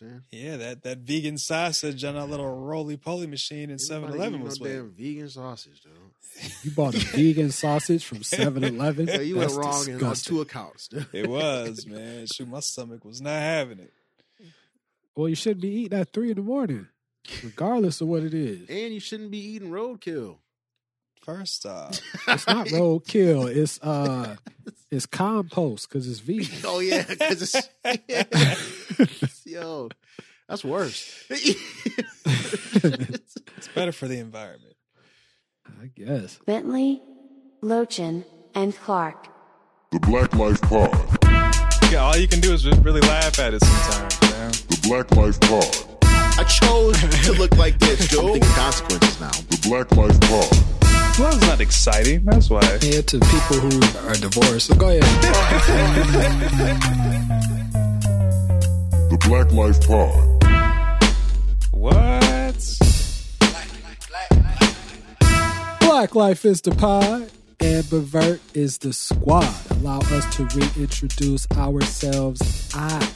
I'm saying? Yeah, that, that vegan sausage on a little roly poly machine in Ain't 7 Eleven was no damn vegan sausage, dude. You bought a vegan sausage from 7-Eleven? Yeah, you That's went wrong in on disgusting. two accounts. dude. It was, man. Shoot, my stomach was not having it. Well, you shouldn't be eating at 3 in the morning, regardless of what it is. And you shouldn't be eating roadkill. First off, It's not roadkill. It's uh, it's compost because it's vegan. Oh yeah, because it's yo, that's worse. it's better for the environment. I guess. Bentley, Lochin, and Clark. The Black Life Pod. Yeah, all you can do is just really laugh at it sometimes, man. The Black Life Pod. I chose to look like this, dude. I'm thinking consequences now. The Black Life Pod. Well, it's not exciting. That's why. Yeah, to people who are divorced. So go ahead. The Black Life Pod. What? Black Life is the pod, and Bevert is the squad. Allow us to reintroduce ourselves. I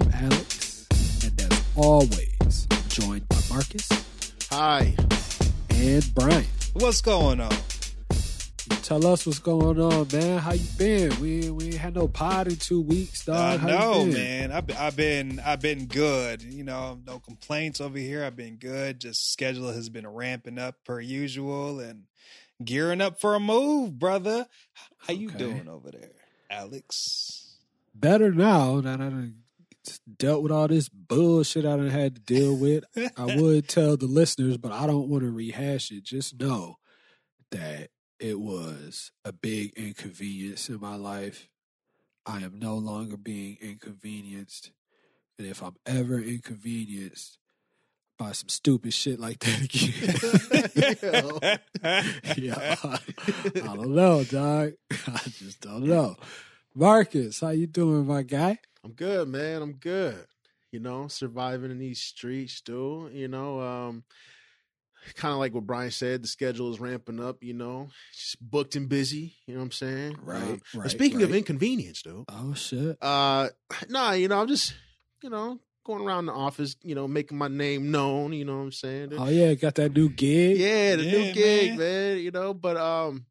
am Alex, and as always, I'm joined by Markus Hi. and Bryan. What's going on? Tell us what's going on, man. How you been? We we ain't had no pod in two weeks, I dog. How you know, man. I've, I've been I've been good. You know, no complaints over here. I've been good. Just schedule has been ramping up per usual and gearing up for a move, brother. How you Okay. doing over there, Alex? Better now that I dealt with all this bullshit I done had to deal with. I would tell the listeners, but I don't want to rehash it. Just know that it was a big inconvenience in my life. I am no longer being inconvenienced. And if I'm ever inconvenienced by some stupid shit like that again, yeah, I, I don't know, dog. I just don't know. Markus, how you doing, my guy? I'm good, man. I'm good. You know, surviving in these streets, dude. You know, um, kind of like what Bryan said, the schedule is ramping up, you know, just booked and busy. You know what I'm saying? Right, Um, right, speaking of inconvenience, though. Oh shit. Uh, nah, you know, I'm just, you know, going around the office, you know, making my name known. You know what I'm saying? Oh yeah, got that new gig. Yeah, the Yeah, new gig, man. man. You know, but um,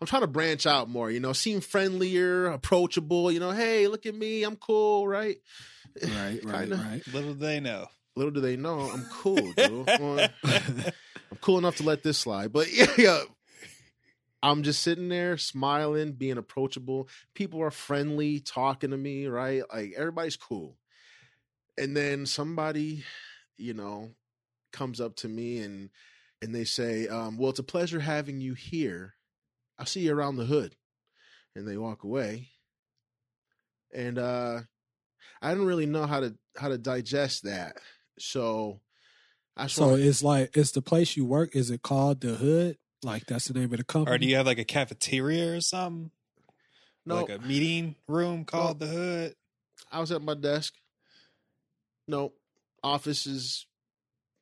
I'm trying to branch out more. You know, seem friendlier, approachable. You know, hey, look at me, I'm cool, right? Right, right, right. Little they know. Little do they know, I'm cool, dude. I'm cool enough to let this slide, but yeah. I'm just sitting there smiling, being approachable. People are friendly, talking to me, right? Like everybody's cool. And then somebody, you know, comes up to me and and they say, um, "Well, it's a pleasure having you here. I'll see you around the hood." And they walk away. And uh I didn't really know how to how to digest that. So I So wanna- it's like it's the place you work. Is it called the Hood? Like that's the name of the company. Or do you have like a cafeteria or something? no, Like a meeting room called the Hood? I was at my desk. No, office is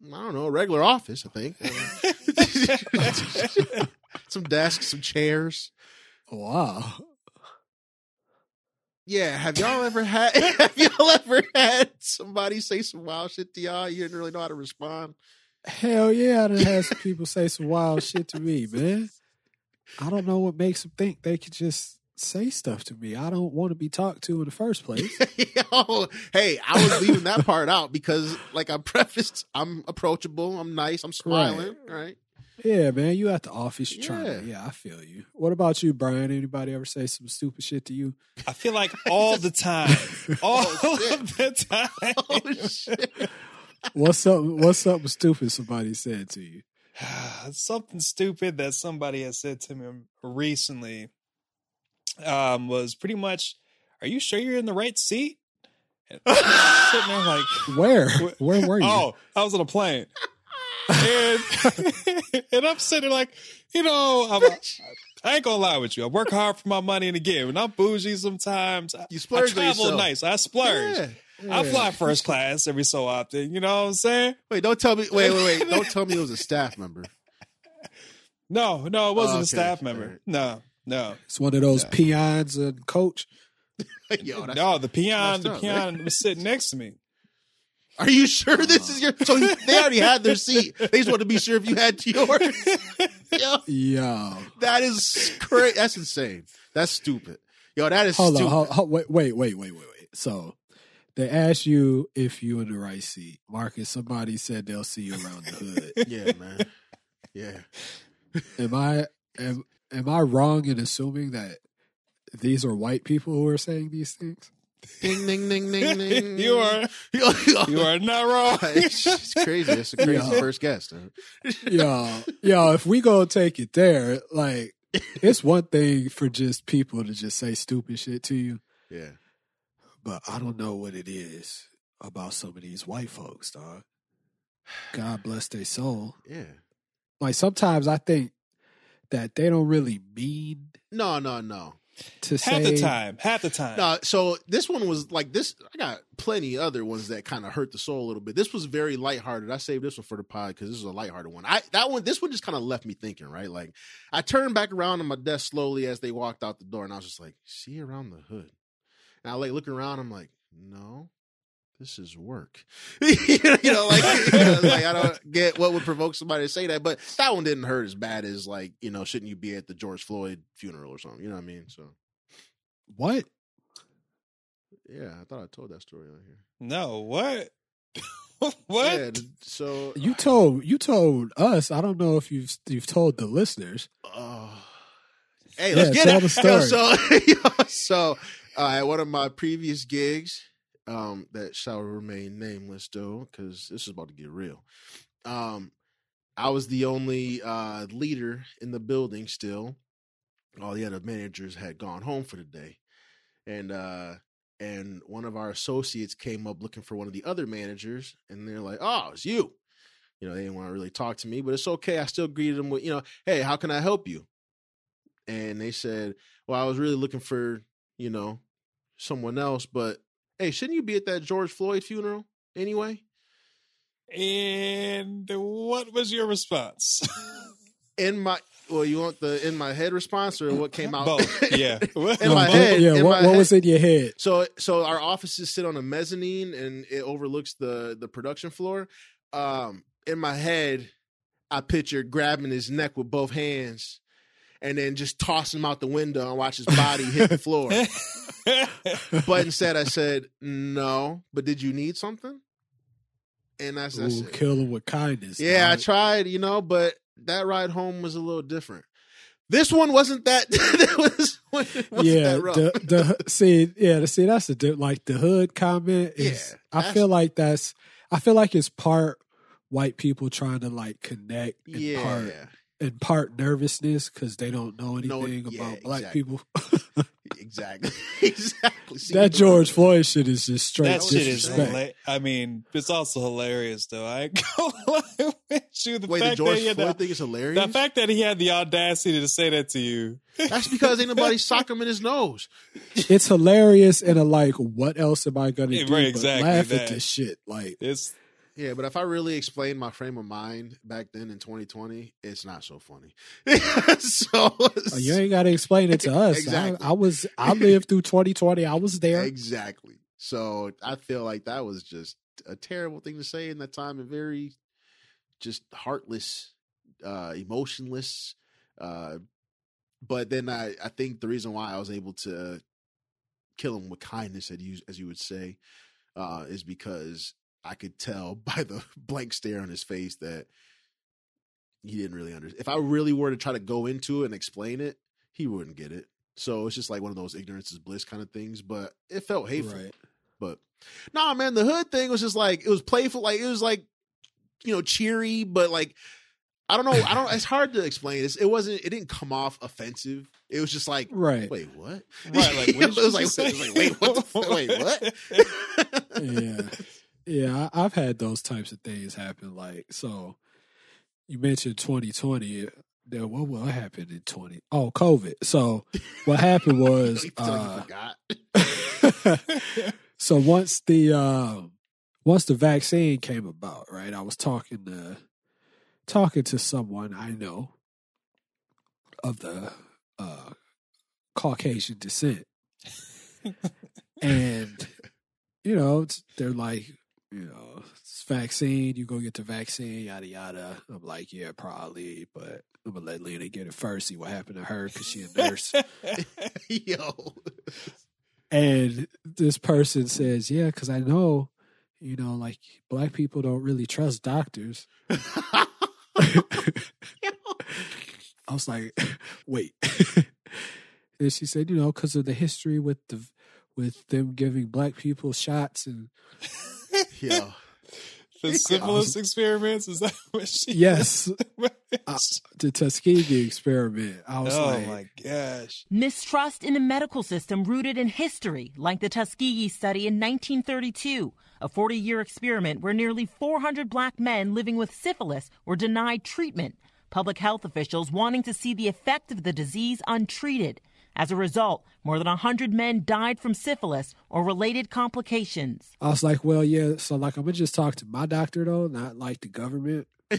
I don't know, a regular office, I think. some desks, some chairs. Wow. Yeah, have y'all ever had have y'all ever had somebody say some wild shit to y'all? You didn't really know how to respond. Hell yeah, I done had some people say some wild shit to me, man. I don't know what makes them think they could just say stuff to me. I don't want to be talked to in the first place. Yo, hey, I was leaving that part out because, like I prefaced, I'm approachable, I'm nice, I'm smiling, right? Yeah, man, you at the office, you're trying Yeah. to. Yeah, I feel you. What about you, Bryan? Anybody ever say some stupid shit to you? I feel like all the time. All Oh, of the time. Oh shit! What's up? What's something stupid somebody said to you? something stupid that somebody has said to me recently um, was pretty much, "Are you sure you're in the right seat?" And sitting there like, Where? Where were you? "Oh, I was on a plane," and and I'm sitting like, you know, I'm, I ain't gonna lie with you. I work hard for my money, and again, when I'm bougie, sometimes I, You I splurge on travel yourself. nice. I splurge. Yeah. I fly first class every so often. You know what I'm saying? Wait, don't tell me. Wait, wait, wait! Don't tell me it was a staff member. No, no, it wasn't oh, Okay, a staff member. right. No, no. It's one of those Yeah. peons and coach. Yo, no, the peon, messed the up, peon was sitting next to me. Are you sure this is your? So he- they already had their seat. They just wanted to be sure if you had yours. Yo, Yo, that is crazy. That's insane. That's stupid. Yo, that is hold stupid. on, hold, hold, wait, wait, wait, wait, wait, wait. So they asked you if you in the right seat, Markus. Somebody said they'll see you around the hood. Yeah, man. Yeah. am I am am I wrong in assuming that these are white people who are saying these things? Ding, ding, ding, ding, ding. you are you are not wrong. it's, it's crazy. It's a crazy Yeah. first guest. huh? yo, yo, if we go take it there, like it's one thing for just people to just say stupid shit to you, Yeah. but I don't know what it is about some of these white folks, dog. God bless their soul. Yeah. Like sometimes I think that they don't really mean No, no, no. To say Half the time, half the time. No, so this one was like this. I got plenty other ones that kind of hurt the soul a little bit. This was very lighthearted. I saved this one for the pod because this is a lighthearted one. I that one, this one just kind of left me thinking. Right, like I turned back around on my desk slowly as they walked out the door, and I was just like, "See around the hood." And I like looking around. I'm like, "No, this is work." you know, like, like I don't get what would provoke somebody to say that, but that one didn't hurt as bad as like you know, shouldn't you be at the George Floyd funeral or something? You know what I mean? So what? yeah, I thought I told that story on here. No, what? what? Yeah, so You told you told us. I don't know if you've you've told the listeners. uh, hey, let's get tell it. the Yo, story. so, so uh, at one of my previous gigs, um, that shall remain nameless, though, because this is about to get real. Um, I was the only uh, leader in the building still. All the other managers had gone home for the day, and uh, and one of our associates came up looking for one of the other managers, and they're like, "Oh, it's you." You know, they didn't want to really talk to me, but it's okay. I still greeted them with, you know, "Hey, how can I help you?" And they said, "Well, I was really looking for, you know, someone else, but hey, shouldn't you be at that George Floyd funeral anyway?" And what was your response? In my well, you want the in my head response or what came out? Both. Yeah. in my No, head. yeah. in what my what head- was in your head? So so our offices sit on a mezzanine and it overlooks the the production floor. Um in my head, I pictured grabbing his neck with both hands and then just toss him out the window and watch his body hit the floor. But instead I said, No, but did you need something? And I said, Ooh, kill them with kindness. Yeah, I tried, you know, but that ride home was a little different. This one wasn't that. that was, wasn't yeah, that rough. the the see, yeah, the, see, that's the like the hood comment is. Yeah, I feel like that's. I feel like it's part white people trying to like connect, yeah, part and part nervousness because they don't know No, anything yeah, about black exactly. people. exactly, exactly. See, that George Floyd shit is just straight that shit is. hila- I mean, it's also hilarious though. I go gonna lie with you. The Wait, the fact George that he Floyd the, thing is hilarious. the fact that he had the audacity to say that to you. That's because ain't nobody sock him in his nose. it's hilarious and a like. What else am I gonna Yeah, do? right, but exactly laugh that. at this shit. Like, It's Yeah, but if I really explain my frame of mind back then in 2020, it's not so funny. so oh, you ain't got to explain it to us. Exactly. I, I was. I lived through 2020. I was there. exactly. So I feel like that was just a terrible thing to say in that time and very just heartless, uh, emotionless. Uh, but then I, I think the reason why I was able to kill him with kindness, as you, as you would say, uh, is because I could tell by the blank stare on his face that he didn't really understand. If I really were to try to go into it and explain it, he wouldn't get it. So it's just like one of those ignorance is bliss kind of things. But it felt hateful. Right. But nah, man, the hood thing was just like it was playful. Like it was like you know cheery, but like I don't know. I don't. It's hard to explain. It's, it wasn't. It didn't come off offensive. It was just like Right. wait, what? right. Like what it was like, it was like wait, what? The, wait, what? yeah, yeah. I, I've had those types of things happen. Like, so you mentioned 2020. Then what will happen in 20? Oh, COVID. So what happened was, uh, so once the uh, once the vaccine came about, right? I was talking to talking to someone I know of the uh, Caucasian descent, and you know they're like, you know, it's vaccine. You go get the vaccine, yada yada. I'm like, yeah, probably, but I'm gonna let Lena get it first. See what happened to her because she a nurse. Yo. and this person says, yeah, because I know, you know, like black people don't really trust doctors. I was like, wait. and she said, you know, because of the history with the with them giving black people shots and Yo. the syphilis experiments is that what she yes, uh, the Tuskegee experiment. I was oh like, my gosh Mistrust in the medical system rooted in history, like the Tuskegee study in 1932, a 40 year experiment where nearly 400 black men living with syphilis were denied treatment, public health officials wanting to see the effect of the disease untreated. As a result, more than 100 men died from syphilis or related complications. I was like, well, yeah. So like, I'm gonna just talk to my doctor though, not like the government.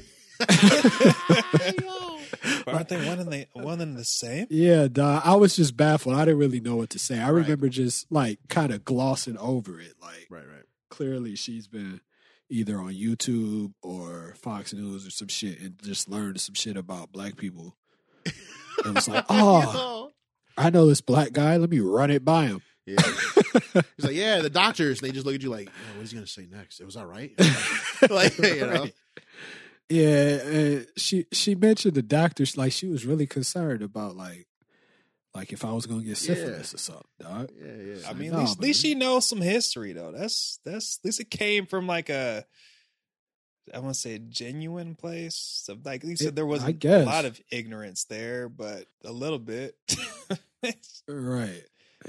aren't they one and the one and the same Yeah, duh, I was just baffled. I didn't really know what to say. I remember just like kind of glossing over it. Like, Right, right. clearly she's been either on YouTube or Fox News or some shit and just learned some shit about black people. And was like, oh, I know this black guy. Let me run it by him. Yeah. He's like, yeah, the doctors. They just look at you like, oh, what is he going to say next? It was all right. like, you know. Right. Yeah, and she she mentioned the doctors like she was really concerned about like like if I was gonna get syphilis or something, dog. Yeah, yeah. I mean, No, at least, at least she knows some history, though. That's that's at least it came from like a, I want to say a genuine place. So, like at said, there wasn't a lot of ignorance there, but a little bit. Right.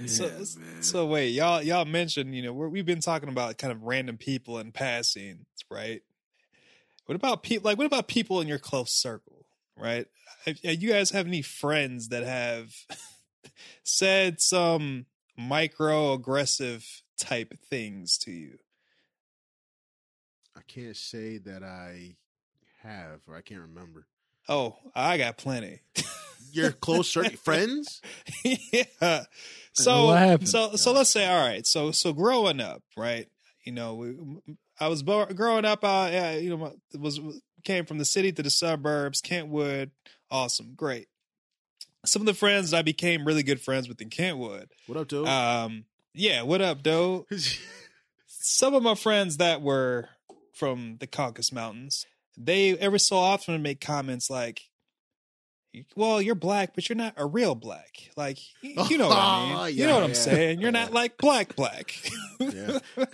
so, Yeah, so wait, y'all y'all mentioned you know we're, we've been talking about kind of random people in passing, right? What about people? Like, what about people in your close circle, right? Have, have you guys have any friends that have said some microaggressive type things to you? I can't say that I have or I can't remember. Oh, I got plenty. Your close circle friends? yeah. So so so let's say all right. So so growing up, right? You know, we, I was bo- growing up. Uh, you know, was came from the city to the suburbs. Kentwood, awesome, great. Some of the friends I became really good friends with in Kentwood. What up, dude? Um, yeah, what up, Doe? Some of my friends that were from the Caucasus Mountains, they every so often make comments like, "Well, you're black, but you're not a real black." Like, you know what I mean? Oh, you know what yeah, I'm yeah. saying? You're not like black, black. Yeah.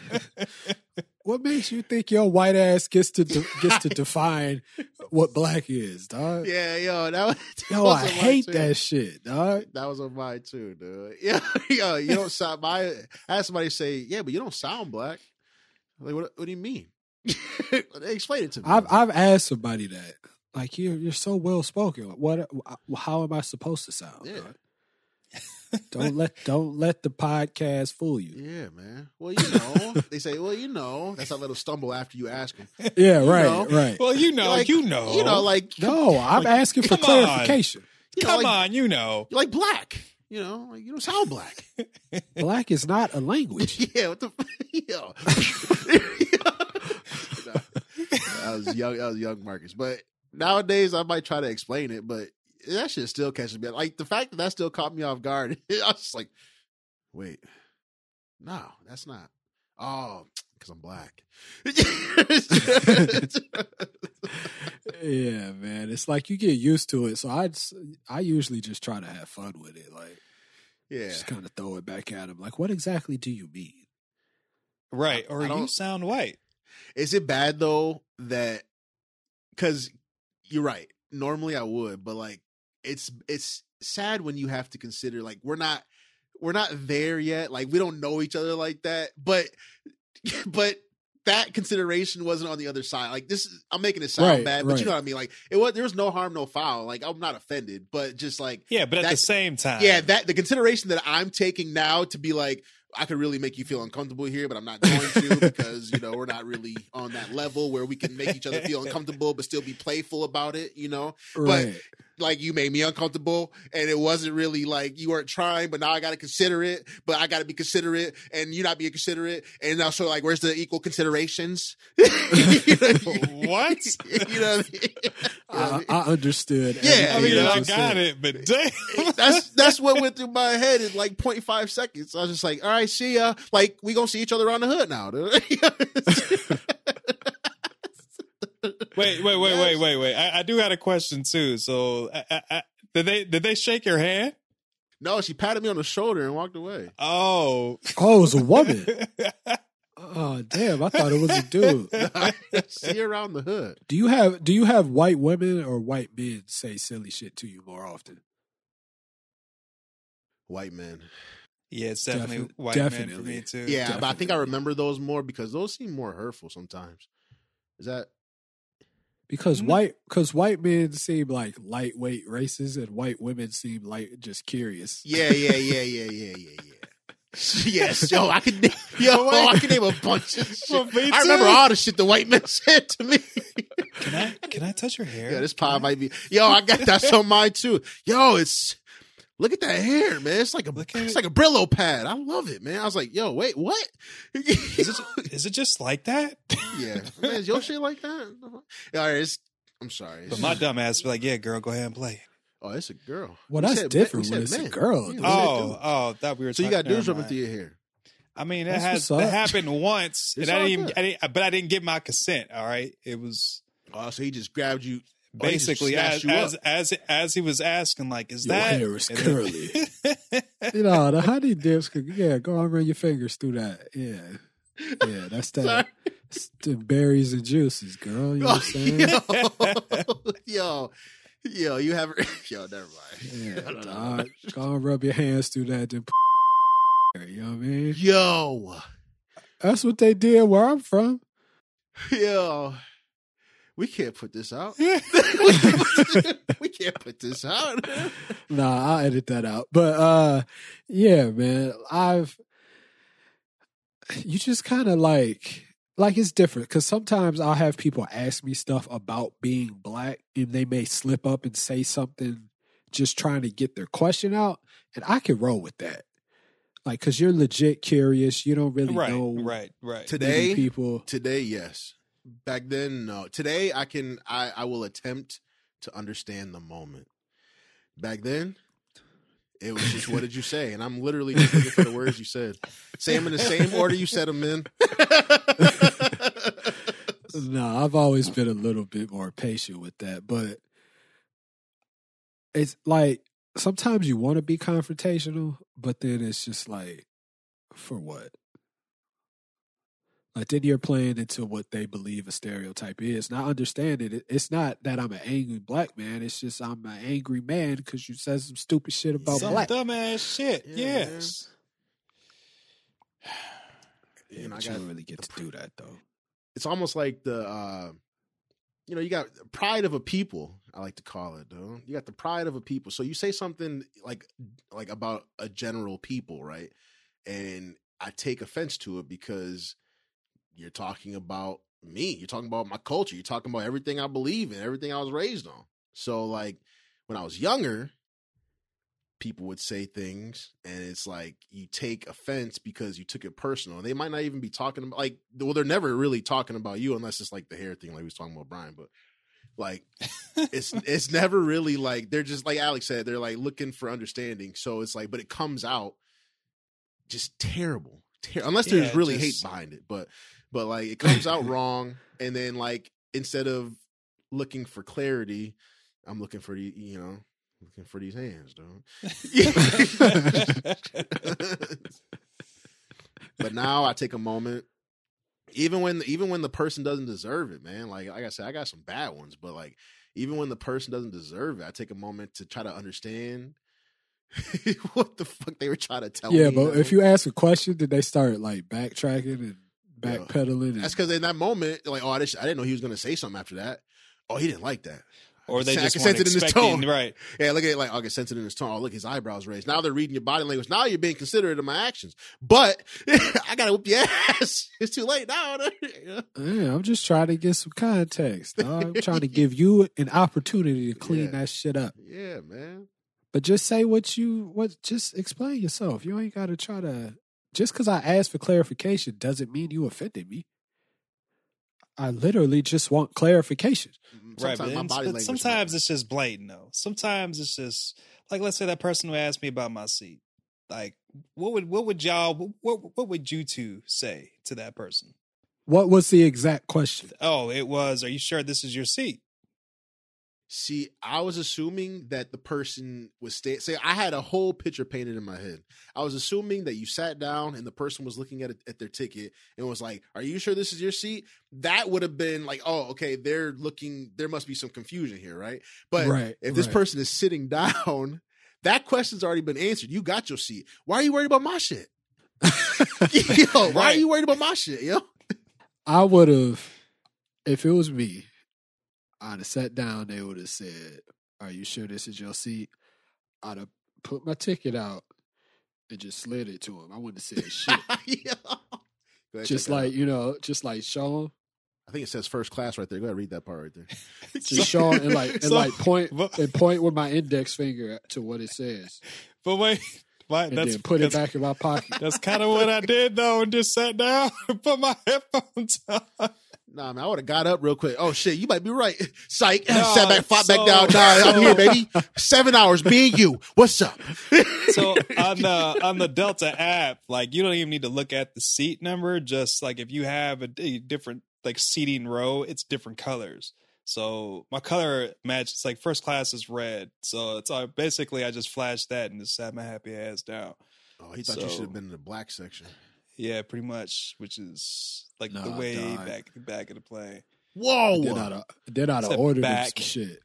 what makes you think your white ass gets to de- gets to define what black is, dog? yeah, yo, that was, that Yo, was I hate too. that shit, dog. That was on mine too, dude. Yeah, yo, you don't sound. My I had somebody say, "Yeah, but you don't sound black." Like, what? What do you mean? Explain it to me. I've I've asked somebody that. Like you're you're so well spoken. What? How am I supposed to sound? Yeah. dog? don't let don't let the podcast fool you. yeah, man. Well, you know, they say, well, you know, that's a little stumble after you ask them. Yeah, right, know. right. well, you know, Like, you know, you know, like No, I'm asking for come on. clarification. you know, come like, on, you know. you're like black. You know, like you don't sound black. Black is not a language. yeah, what the yo. I was young. I was young, Markus. But nowadays, I might try to explain it, but that shit still catches me. Like the fact that that still caught me off guard. I was just like, wait, no, that's not. Oh, because I'm black. yeah, man. It's like you get used to it. So I just, I usually just try to have fun with it. Like yeah. just kind of throw it back at him. Like, what exactly do you mean? Right, or you sound white. Is it bad though that because you're right. Normally I would, but like it's it's sad when you have to consider like we're not we're not there yet. Like we don't know each other like that. But but that consideration wasn't on the other side. Like this is I'm making it sound Right, bad, but you know what I mean. Like it was there was no harm, no foul. Like I'm not offended, but just like Yeah, but at the same time, yeah, that the consideration that I'm taking now to be like, I could really make you feel uncomfortable here, but I'm not going to because you know we're not really on that level where we can make each other feel uncomfortable but still be playful about it. You know, Right. Like you made me uncomfortable and it wasn't really like you weren't trying, but now I got to consider it, but I got to be considerate and you not being considerate. And now, so like, where's the equal considerations? You know- What? you know, what I mean? You I I, mean? I understood. Yeah, I mean, you know, I just got said. it, but damn. that's that's what went through my head in like 0.5 seconds. I was just like, all right, see ya. Like we gonna see each other on the hood now. Dude. Wait, wait, wait, wait, wait, wait. I, I do got a question too. So, I, I, I, did they did they shake your hand? no, she patted me on the shoulder and walked away. Oh, Oh, it was a woman. Oh, damn! I thought it was a dude. see around the hood. Do you have Do you have white women or white men say silly shit to you more often? White men. yeah, it's definitely Defi- white men for definitely. me too. Yeah, but I think I remember those more because those seem more hurtful sometimes. Is that Because No. white because white men seem like lightweight races, and white women seem like just curious. yeah, yeah, yeah, yeah, yeah, yeah, yeah. Yes, yo, I could, yo, I can name a bunch of shit. Well, I remember all the shit the white men said to me. Can I can I touch your hair? Yeah, this Can I- pod might be. Yo, I got that on mine too. Yo, it's look at that hair, man. It's like a Look it's it. like a Brillo pad. I love it, man. I was like, yo, wait, what? Is it is it just like that? yeah, man, is your shit like that? Uh-huh. All right, it's. I'm sorry. But my dumb ass be like, yeah, girl, go ahead and play. oh, it's a girl. Well, We that's said different when said it's a girl, Yeah, we though. said Oh, oh, that we were. so you got dudes never rubbing mind. through your hair. I mean, it That's has what's it happened once, It's and I didn't, good. I didn't, but I didn't get my consent. All right, it was Oh, so he just grabbed you. Oh, basically snatched as as, as as he was asking, like, is Your that hair is curly. You know, the honey dips could yeah, go on run your fingers through that. Yeah. Yeah, that's that the berries and juices, girl. You know what I'm saying? yo, yo, yo, you have yo. Never mind. Yeah, I don't know. dog. Go and rub your hands through that. Then you know what I mean? Yo, That's what they did where I'm from. yo, we can't put this out. we can't put this out. Nah, I'll edit that out. But uh yeah, man. I've you just kind of like like it's different because sometimes I'll have people ask me stuff about being black and they may slip up and say something just trying to get their question out. And I can roll with that. Like, cause you're legit curious. You don't really right, know right, right. Today- people. Today, yes. Back then, no. Today, I can. I I will attempt to understand the moment. Back then, it was just what did you say, and I'm literally just looking for the words you said. Say them in the same order you said them in. No, I've always been a little bit more patient with that, but it's like sometimes you want to be confrontational, but then it's just like, for what? Like then you're playing into what they believe a stereotype is. Now understand it. It's not that I'm an angry black man. It's just I'm an angry man because you said some stupid shit about Some black. dumbass shit. Yeah, yes. Yeah, You know, I but you got don't really get the to do that though. it's almost like the uh you know you got pride of a people i like to call it though you got the pride of a people so you say something like like about a general people right and i take offense to it because you're talking about me you're talking about my culture you're talking about everything i believe in everything i was raised on. So like when i was younger people would say things and it's like you take offense because you took it personal. And they might not even be talking about like well they're never really talking about you unless it's like the hair thing like we was talking about bryan but like it's it's never really like they're just like alex said they're like looking for understanding. So it's like but it comes out just terrible Ter- unless there's Yeah, really just- hate behind it but but like it comes out wrong and then like instead of looking for clarity i'm looking for the you know looking for these hands though but now I take a moment, even when even when the person doesn't deserve it, man. Like like I said, I got some bad ones, but like even when the person doesn't deserve it, I take a moment to try to understand what the fuck they were trying to tell me. Yeah, but know? if you ask a question, did they start like backtracking and Yeah. Backpedaling. And, that's because in that moment, like, oh, I, just, I didn't know he was gonna say something after that. Oh, he didn't like that. or they I just can sense it in his tone. right. Yeah, look at it like oh, I can sense it in his tone. Oh, look, his eyebrows raised. Now they're reading your body language. Now you're being considerate of my actions. But I gotta whoop your ass. It's too late now. Yeah, I'm just trying to get some context. dog. I'm trying to give you an opportunity to clean Yeah. that shit up. yeah, man. But just say what you what. Just explain yourself. You ain't got to try to. Just because I asked for clarification doesn't mean you offended me. I literally just want clarification. Mm-hmm. Right, Sometimes but, my body but sometimes it's just blatant though. Sometimes it's just like let's say that person who asked me about my seat. Like, what would what would y'all what what would you two say to that person? What was the exact question? Oh, it was. Are you sure this is your seat? See, I was assuming that the person was stay. Say, I had a whole picture painted in my head. I was assuming that you sat down and the person was looking at it, at their ticket and was like, "Are you sure this is your seat?" That would have been like, "Oh, okay, they're looking. There must be some confusion here, right?" But Right, if this right. person is sitting down, that question's already been answered. You got your seat. Why are you worried about my shit? yo, why are you worried about my shit, yo? I would have, if it was me, I'd have sat down. They would have said, "Are you sure this is your seat?" I'd have put my ticket out and just slid it to him. I wouldn't have said shit. Ahead, just check it out. like you know, just like show him, I think it says first class right there. Go ahead, read that part right there. just show him, and like and So- like point but- and point with my index finger to what it says, But wait, why, and that's then put it back in my pocket. That's kind of what I did though, and just sat down and put my headphones on. Nah, man, I would have got up real quick. Oh shit, you might be right. Psych. No, Sat back, fought so- back down. Nah, I'm here, baby. Seven hours, me and you. What's up? So on the on the Delta app, like you don't even need to look at the seat number. Just like if you have a, a different like seating row, it's different colors. So my color match, it's like first class is red. So it's uh, basically I just flashed that and just sat my happy ass down. Oh, he thought you should have been in the black section. Yeah, pretty much, which is like the Nah, way dog. back back of the play. Whoa. Then I'd have, then I'd have Step back. some shit.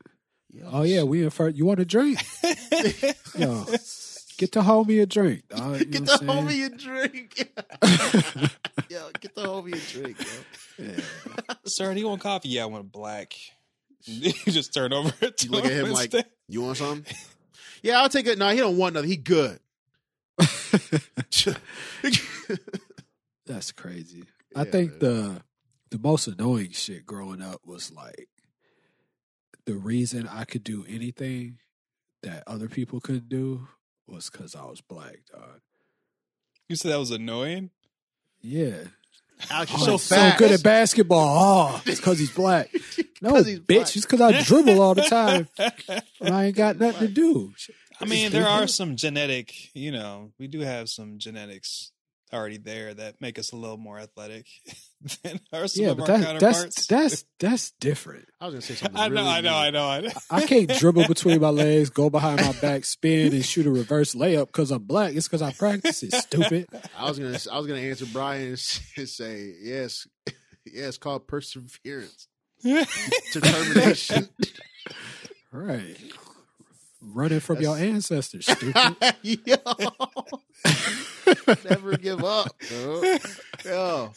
Yo, Oh yeah, we in first. You want a drink? Yo, get the homie a drink. dog, you Get know the what homie a drink. yo, get the homie a drink, yo. Yeah. Sir, do you want coffee? Yeah, I want a black. you just turn over to You look at him like, instead. you want some? Yeah, I'll take it. No, he don't want nothing. He good. That's crazy. I think man. the the most annoying shit growing up was like the reason I could do anything that other people couldn't do was because I was black, dog. You said that was annoying. Yeah. Alex, Oh, so he's so good at basketball. Oh, it's because he's black. No, 'Cause he's bitch, black. it's because I dribble all the time and I ain't got nothing to do. I mean, there are some genetic, you know, we do have some genetics already there that make us a little more athletic than are some Yeah, of but our that, counterparts. that's that's that's different. I was gonna say something. I know, really I know. I know, I know. I can't dribble between my legs, go behind my back, spin, and shoot a reverse layup because I'm black. It's because I practice it. Stupid. I was gonna I was gonna answer Bryan and and say yes, yeah, it's called perseverance, determination. Right. Running from your ancestors. Stupid. Yo. Never give up, bro. Yo.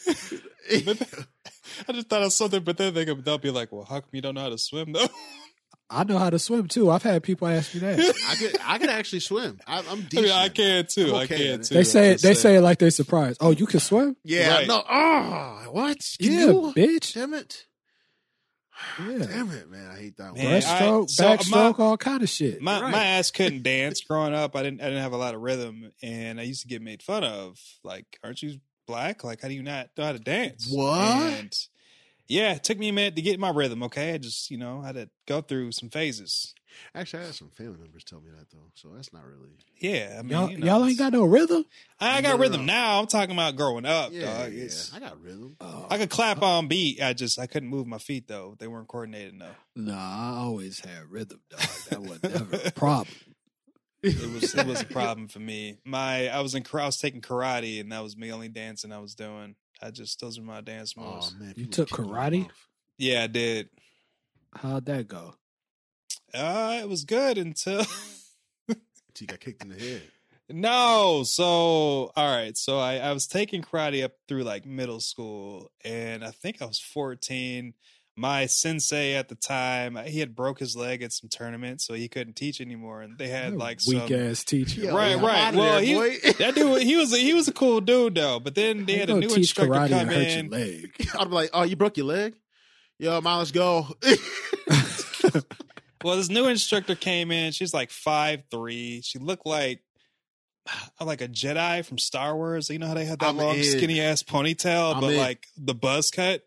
I just thought of something, but then they could, they'll be like, "Well, how come you don't know how to swim though?" I know how to swim too. I've had people ask me that. I could I could actually swim. I, I'm I decent. mean, I can too. I'm I can too. They say it. just They saying. say it like they're surprised. Oh, you can swim? Yeah, Right. no. Oh, what? Can Yeah, you? bitch. Damn it. Yeah. Damn it, man. I hate that one. Man, I- Breaststroke, so my- backstroke, all kind of shit. My Right. my ass couldn't dance growing up. I didn't I didn't have a lot of rhythm, and I used to get made fun of. Like, aren't you black? Like, how do you not know how to dance? What? And yeah, it took me a minute to get my rhythm. Okay, I just you know had to go through some phases. Actually, I had some family members tell me that though, so that's not really. Yeah, I mean, y'all, you know, y'all ain't got no rhythm. I got No, no, rhythm no. now. I'm talking about growing up, Yeah, dog. yeah. It's, I got rhythm. Oh, I could clap on beat. I just I couldn't move my feet though. They weren't coordinated enough. No, I always had rhythm, dog. That was never a problem. It was it was a problem for me. My I was in I was taking karate, and that was me only dancing I was doing. I just those are my dance moves. Oh man, You took karate? Yeah, I did. How'd that go? Uh, it was good until Until you got kicked in the head. no. So all right, so I I was taking karate up through like middle school, and I think I was fourteen. my sensei at the time, he had broke his leg at some tournament, so he couldn't teach anymore. And they had like weak some ass teacher. Yo, right, I'm right. Well, there, he, that dude, he was a, he was a cool dude though. But then they had a new teach instructor karate come and hurt in. your leg. I'd be like, "Oh, you broke your leg? Yo, man, let's go." Well, this new instructor came in. She's like five three. She looked like like a Jedi from Star Wars. You know how they had that I'm long, in. skinny ass ponytail, I'm but in. like the buzz cut.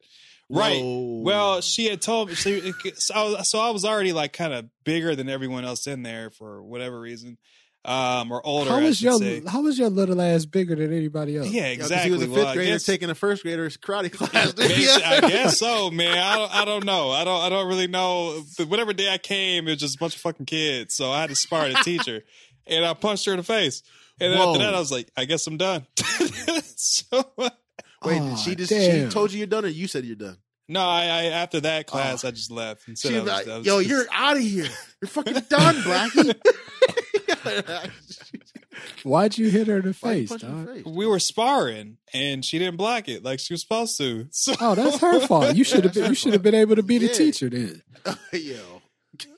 Right. Whoa. Well, she had told me. She, so, I was, so I was already like kind of bigger than everyone else in there for whatever reason, um, or older. How was your say. How was your little ass bigger than anybody else? Yeah, Yo, 'cause exactly. He was a fifth Well, grader guess- taking a first grader's karate class. Basi- I guess so, man. I don't, I don't know. I don't, I don't really know. But whatever day I came, it was just a bunch of fucking kids. So I had to spar at a teacher, and I punched her in the face. And Whoa. after that, I was like, I guess I'm done. so Wait, Aw, she just damn. she told you you're done, or you said you're done? no, I, I after that class, I just left and said, She I was was, like, I was "Yo, just- you're out of here. You're fucking done, Blackie." Why'd you hit her in the face, punch in dog? the face? we were sparring, and she didn't block it like she was supposed to. So Oh, that's her fault. You should have been. You should have been able to be the Yeah. teacher then. Yo,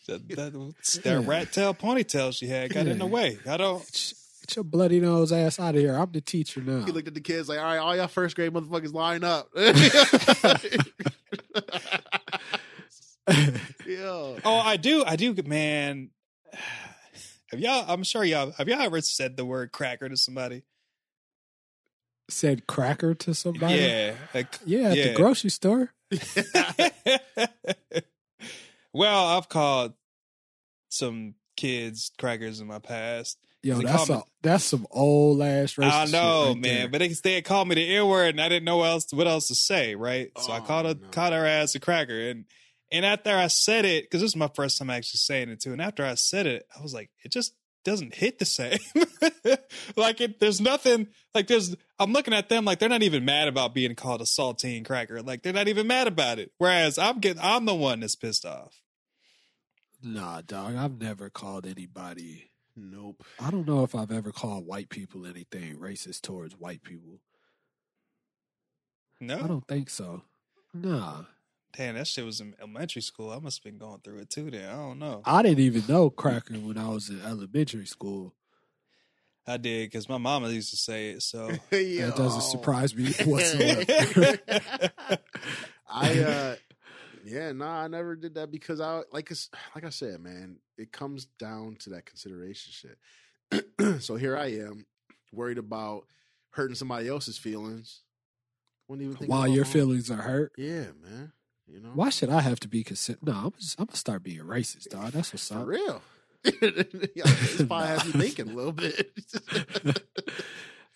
that, that, Yeah. that rat tail ponytail she had got in the way. I don't. Get get your bloody nose ass out of here. I'm the teacher now. he looked at the kids like, "All right, all y'all first grade motherfuckers line up." Yo, Oh, I do. I do, man. Have y'all? I'm sure y'all. Have y'all ever said the word cracker to somebody? Said cracker to somebody. Yeah. Like, Yeah, at Yeah. the grocery store. well, I've called some kids crackers in my past. Yo, that's a, me- that's some old ass racist I know, right man. there. But they, they had called me the N word, and I didn't know what else what else to say, right? So I Oh, called her no. called her ass a cracker, and and after I said it, because this is my first time actually saying it too, and after I said it, I was like, it just doesn't hit the same. like it, there's nothing like there's. I'm looking at them like they're not even mad about being called a saltine cracker. Like they're not even mad about it. Whereas I'm getting, I'm the one that's pissed off. Nah, dog. I've never called anybody. nope. I don't know if I've ever called white people anything racist towards white people. No, I don't think so. Nah. Damn, that shit was in elementary school. I must have been going through it too. Then I don't know. I didn't even know cracker when I was in elementary school. I did because my mama used to say it. So That doesn't surprise me whatsoever. I uh yeah, nah, I never did that because I like like I said, man, it comes down to that consideration shit. so here I am, worried about hurting somebody else's feelings. Even think While your my own. feelings are hurt. Yeah, man. You know? Why should I have to be considered? No, I'm just, I'm gonna start being racist, dog. That's what's For up. real. this probably has me thinking a little bit.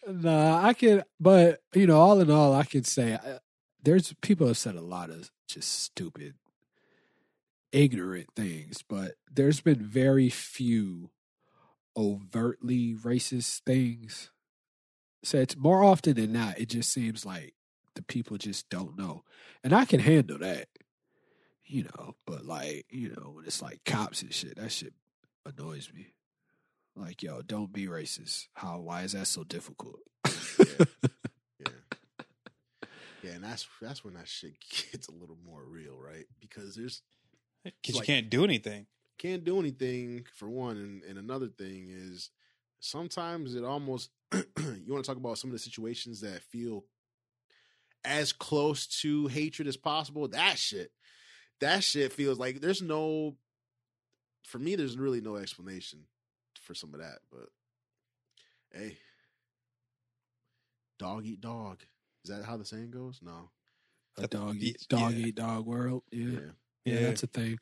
Nah, I can, but you know, all in all, I can say uh, there's people have said a lot of just stupid, ignorant things, but there's been very few overtly racist things. So it's more often than not, it just seems like the people just don't know, and I can handle that, you know. But like, you know, when it's like cops and shit, that shit annoys me. Like, yo, don't be racist. How? Why is that so difficult? yeah. Yeah, and that's that's when that shit gets a little more real, right? Because there's because you can't do anything. can't do anything for one, and, and another thing is sometimes it almost you want to talk about some of the situations that feel as close to hatred as possible. That shit, that shit feels like there's no. For me, there's really no explanation for some of that, but hey, dog eat dog. Is that how the saying goes? No. A dog eat dog yeah. eat dog world. Yeah. Yeah. yeah, Yeah. that's a thing.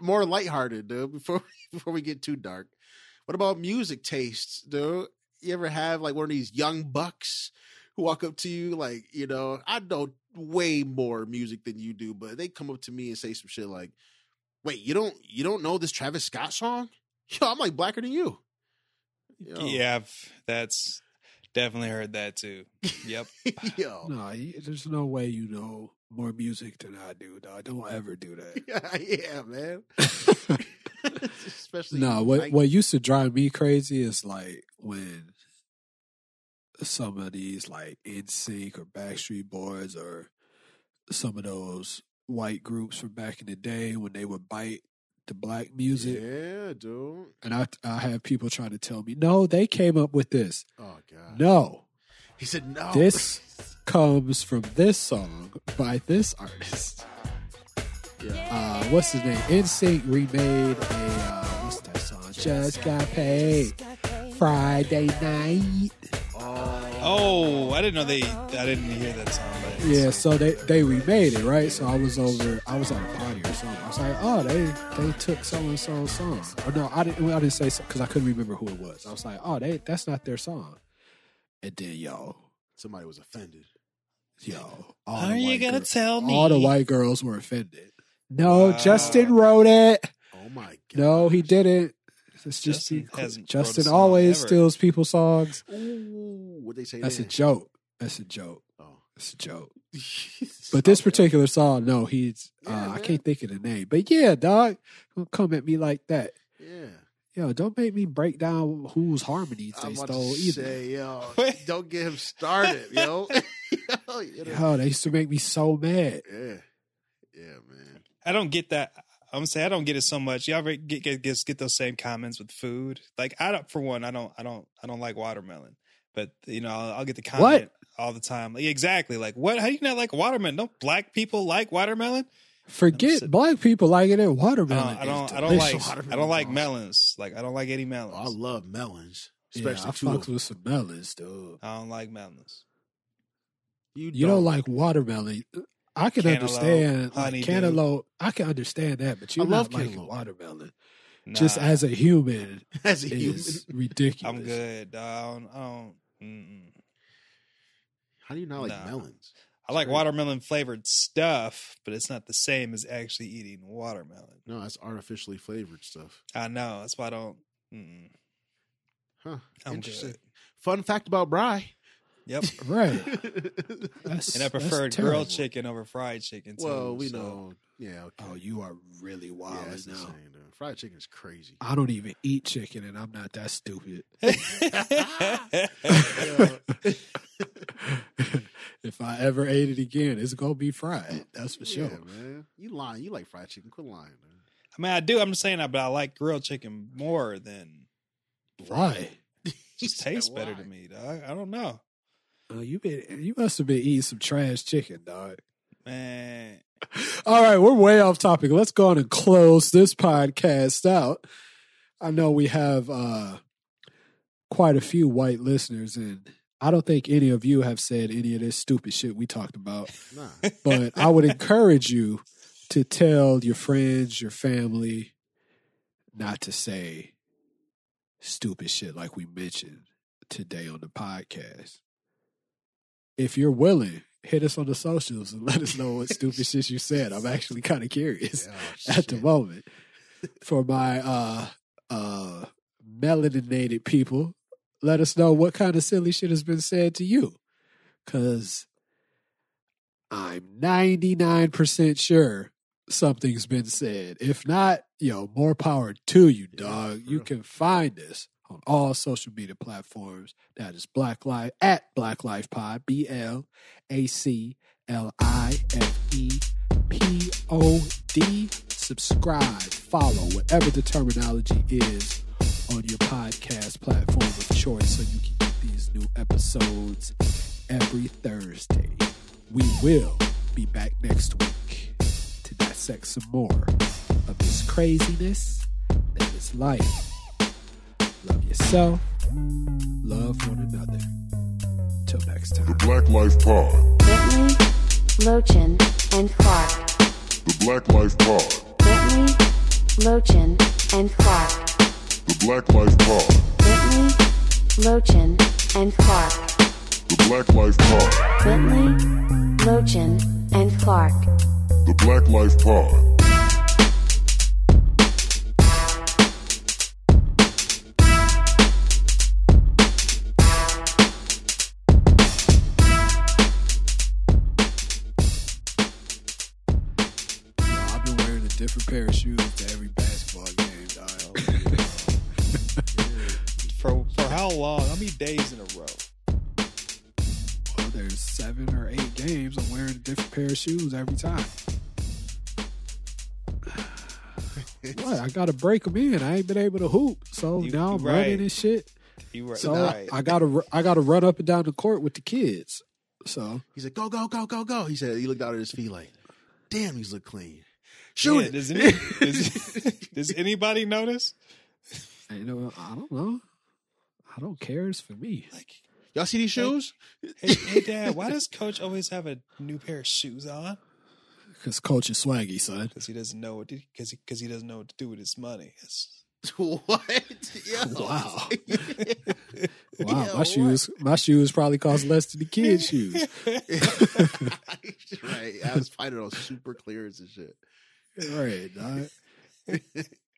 more lighthearted, dude. Before before we get too dark, what about music tastes, dude? You ever have like one of these young bucks who walk up to you, like you know, I know way more music than you do, but they come up to me and say some shit like, "Wait, you don't you don't know this Travis Scott song? Yo, I'm like blacker than you." Yo. Yeah, that's definitely heard that too. Yep. yo, No, there's no way you know more music than I do, dog. Don't ever do that. yeah, man. Especially no, what like- what used to drive me crazy is like when some of these like NSYNC or Backstreet Boys or some of those white groups from back in the day when they would bite the black music. Yeah, dude. And I I had people trying to tell me, no, they came up with this. Oh god. No, He said no. this comes from this song by this artist. yeah. Uh, what's his name? NSYNC remade a uh, what's that song? Just got paid Friday night. Oh, I didn't know they. I didn't hear that song. But Yeah, so they they remade it, right? So I was over, I was at a party or something. I was like, oh, they they took so and so's song. Or no, I didn't. I didn't say so because I couldn't remember who it was. I was like, oh, they that's not their song. And then yo, Somebody was offended. yo, all How are you gonna girl- tell me? All the white girls were offended. No, Wow. Justin wrote it. Oh my god. No, he didn't. It's just Justin he- hasn't Justin always ever. steals people's songs. Ooh, what they say? That's a joke. That's a joke. Oh. That's a joke. But this particular song, no, he's uh, I can't think of the name. But yeah, dog, don't come at me like that. Yeah. Yo, don't make me break down whose harmonies they I'm about stole to either. say, yo, don't get him started, yo. yo, you know- Yo, they used to make me so mad. yeah. Yeah, man. I don't get that. I'm gonna say I don't get it so much. You ever get get get, get those same comments with food? Like I don't, for one, I don't, I don't, I don't like watermelon. But you know, I'll, I'll get the comment all the time. Like, exactly. Like, what? How do you not like watermelon? Don't black people like watermelon? Forget Understood. black people like it. I Watermelon. don't. I don't. I don't like. I don't like melons. Like I don't like any Oh, I love melons, Yeah, especially I fucks with some melons, dude. I don't like melons. You, You don't like watermelon. I can Cantaloupe, understand like cantaloupe. I can understand that, but you're love not liking cantaloupe. watermelon. Nah, Just as a human as a human. ridiculous. I'm good. dog. I don't. I don't. How do you not like Nah. melons? I like watermelon flavored stuff, but it's not the same as actually eating watermelon. No, that's artificially flavored stuff. I know. That's why I don't. Mm-mm. Huh. I'm Interesting. good. Fun fact about Bry. Yep. Right. That's, And I that's preferred grilled chicken over fried chicken. Too, well, we so- know. Yeah. Okay. Oh, you are really wild that's now. insane. Fried chicken is crazy. I don't even eat chicken, and I'm not that stupid. if I ever ate it again, it's gonna be fried. That's for sure. Man. You lying. You like fried chicken. Quit lying, man. I mean, I do. I'm just saying that, but I like grilled chicken more than Why? it just tastes better why. to me. Dog. I don't know, Uh, you been you must have been eating some trash chicken, dog. man. All right, we're way off topic. Let's go on and close this podcast out. I know we have uh quite a few white listeners, and I don't think any of you have said any of this stupid shit we talked about. Nah. But I would encourage you to tell your friends, your family, not to say stupid shit like we mentioned today on the podcast. If you're willing, hit us on the socials and let us know what stupid shit you said. I'm actually kind of curious Oh, at the moment. For my uh uh melaninated people, let us know what kind of silly shit has been said to you. Cause I'm 99% sure something's been said. If not, yo, more power to you, dog. for you can find us on all social media platforms. That is Black Life at Black Life Pod, B L A C L I F E P O D. Subscribe, follow, whatever the terminology is on your podcast platform of choice so you can get these new episodes every Thursday. We will be back next week to dissect some more of this craziness that is life. Love yourself, love one another. Till next time. The time. Black Life Pod. Bentley, Lochin, and Clark. The Black Life Pod. Bentley, Lochin, and Clark. The Black Life Pod. Bentley, Lochin, and Clark. The Black Life Pod. Bentley, Lochin, and Clark. The Black Life Pod. Different pair of shoes to every basketball game, dog. For for how long? How many days in a row? Well, there's seven or eight games. I'm wearing a different pair of shoes every time. what? I got to break them in. I ain't been able to hoop, so You- now I'm right. running and shit. You were So right. I got to I got to run up and down the court with the kids. So He's like, go, go, go, go, go. He said, he looked out at his feet like, damn, these look clean. Shoot Yeah, it. Does, any, does, does anybody notice? you know, I don't know. I don't care. It's for me. Like, Y'all see these shoes? hey, hey, Dad, why does Coach always have a new pair of shoes on? Because coach is swaggy, son. Because he doesn't know what because because he, doesn't know what to do with his money. It's, what? Yo. Wow. Wow, Yeah, my what? shoes, my shoes probably cost less than the kids' shoes. right. I was finding those super clears and shit. Right.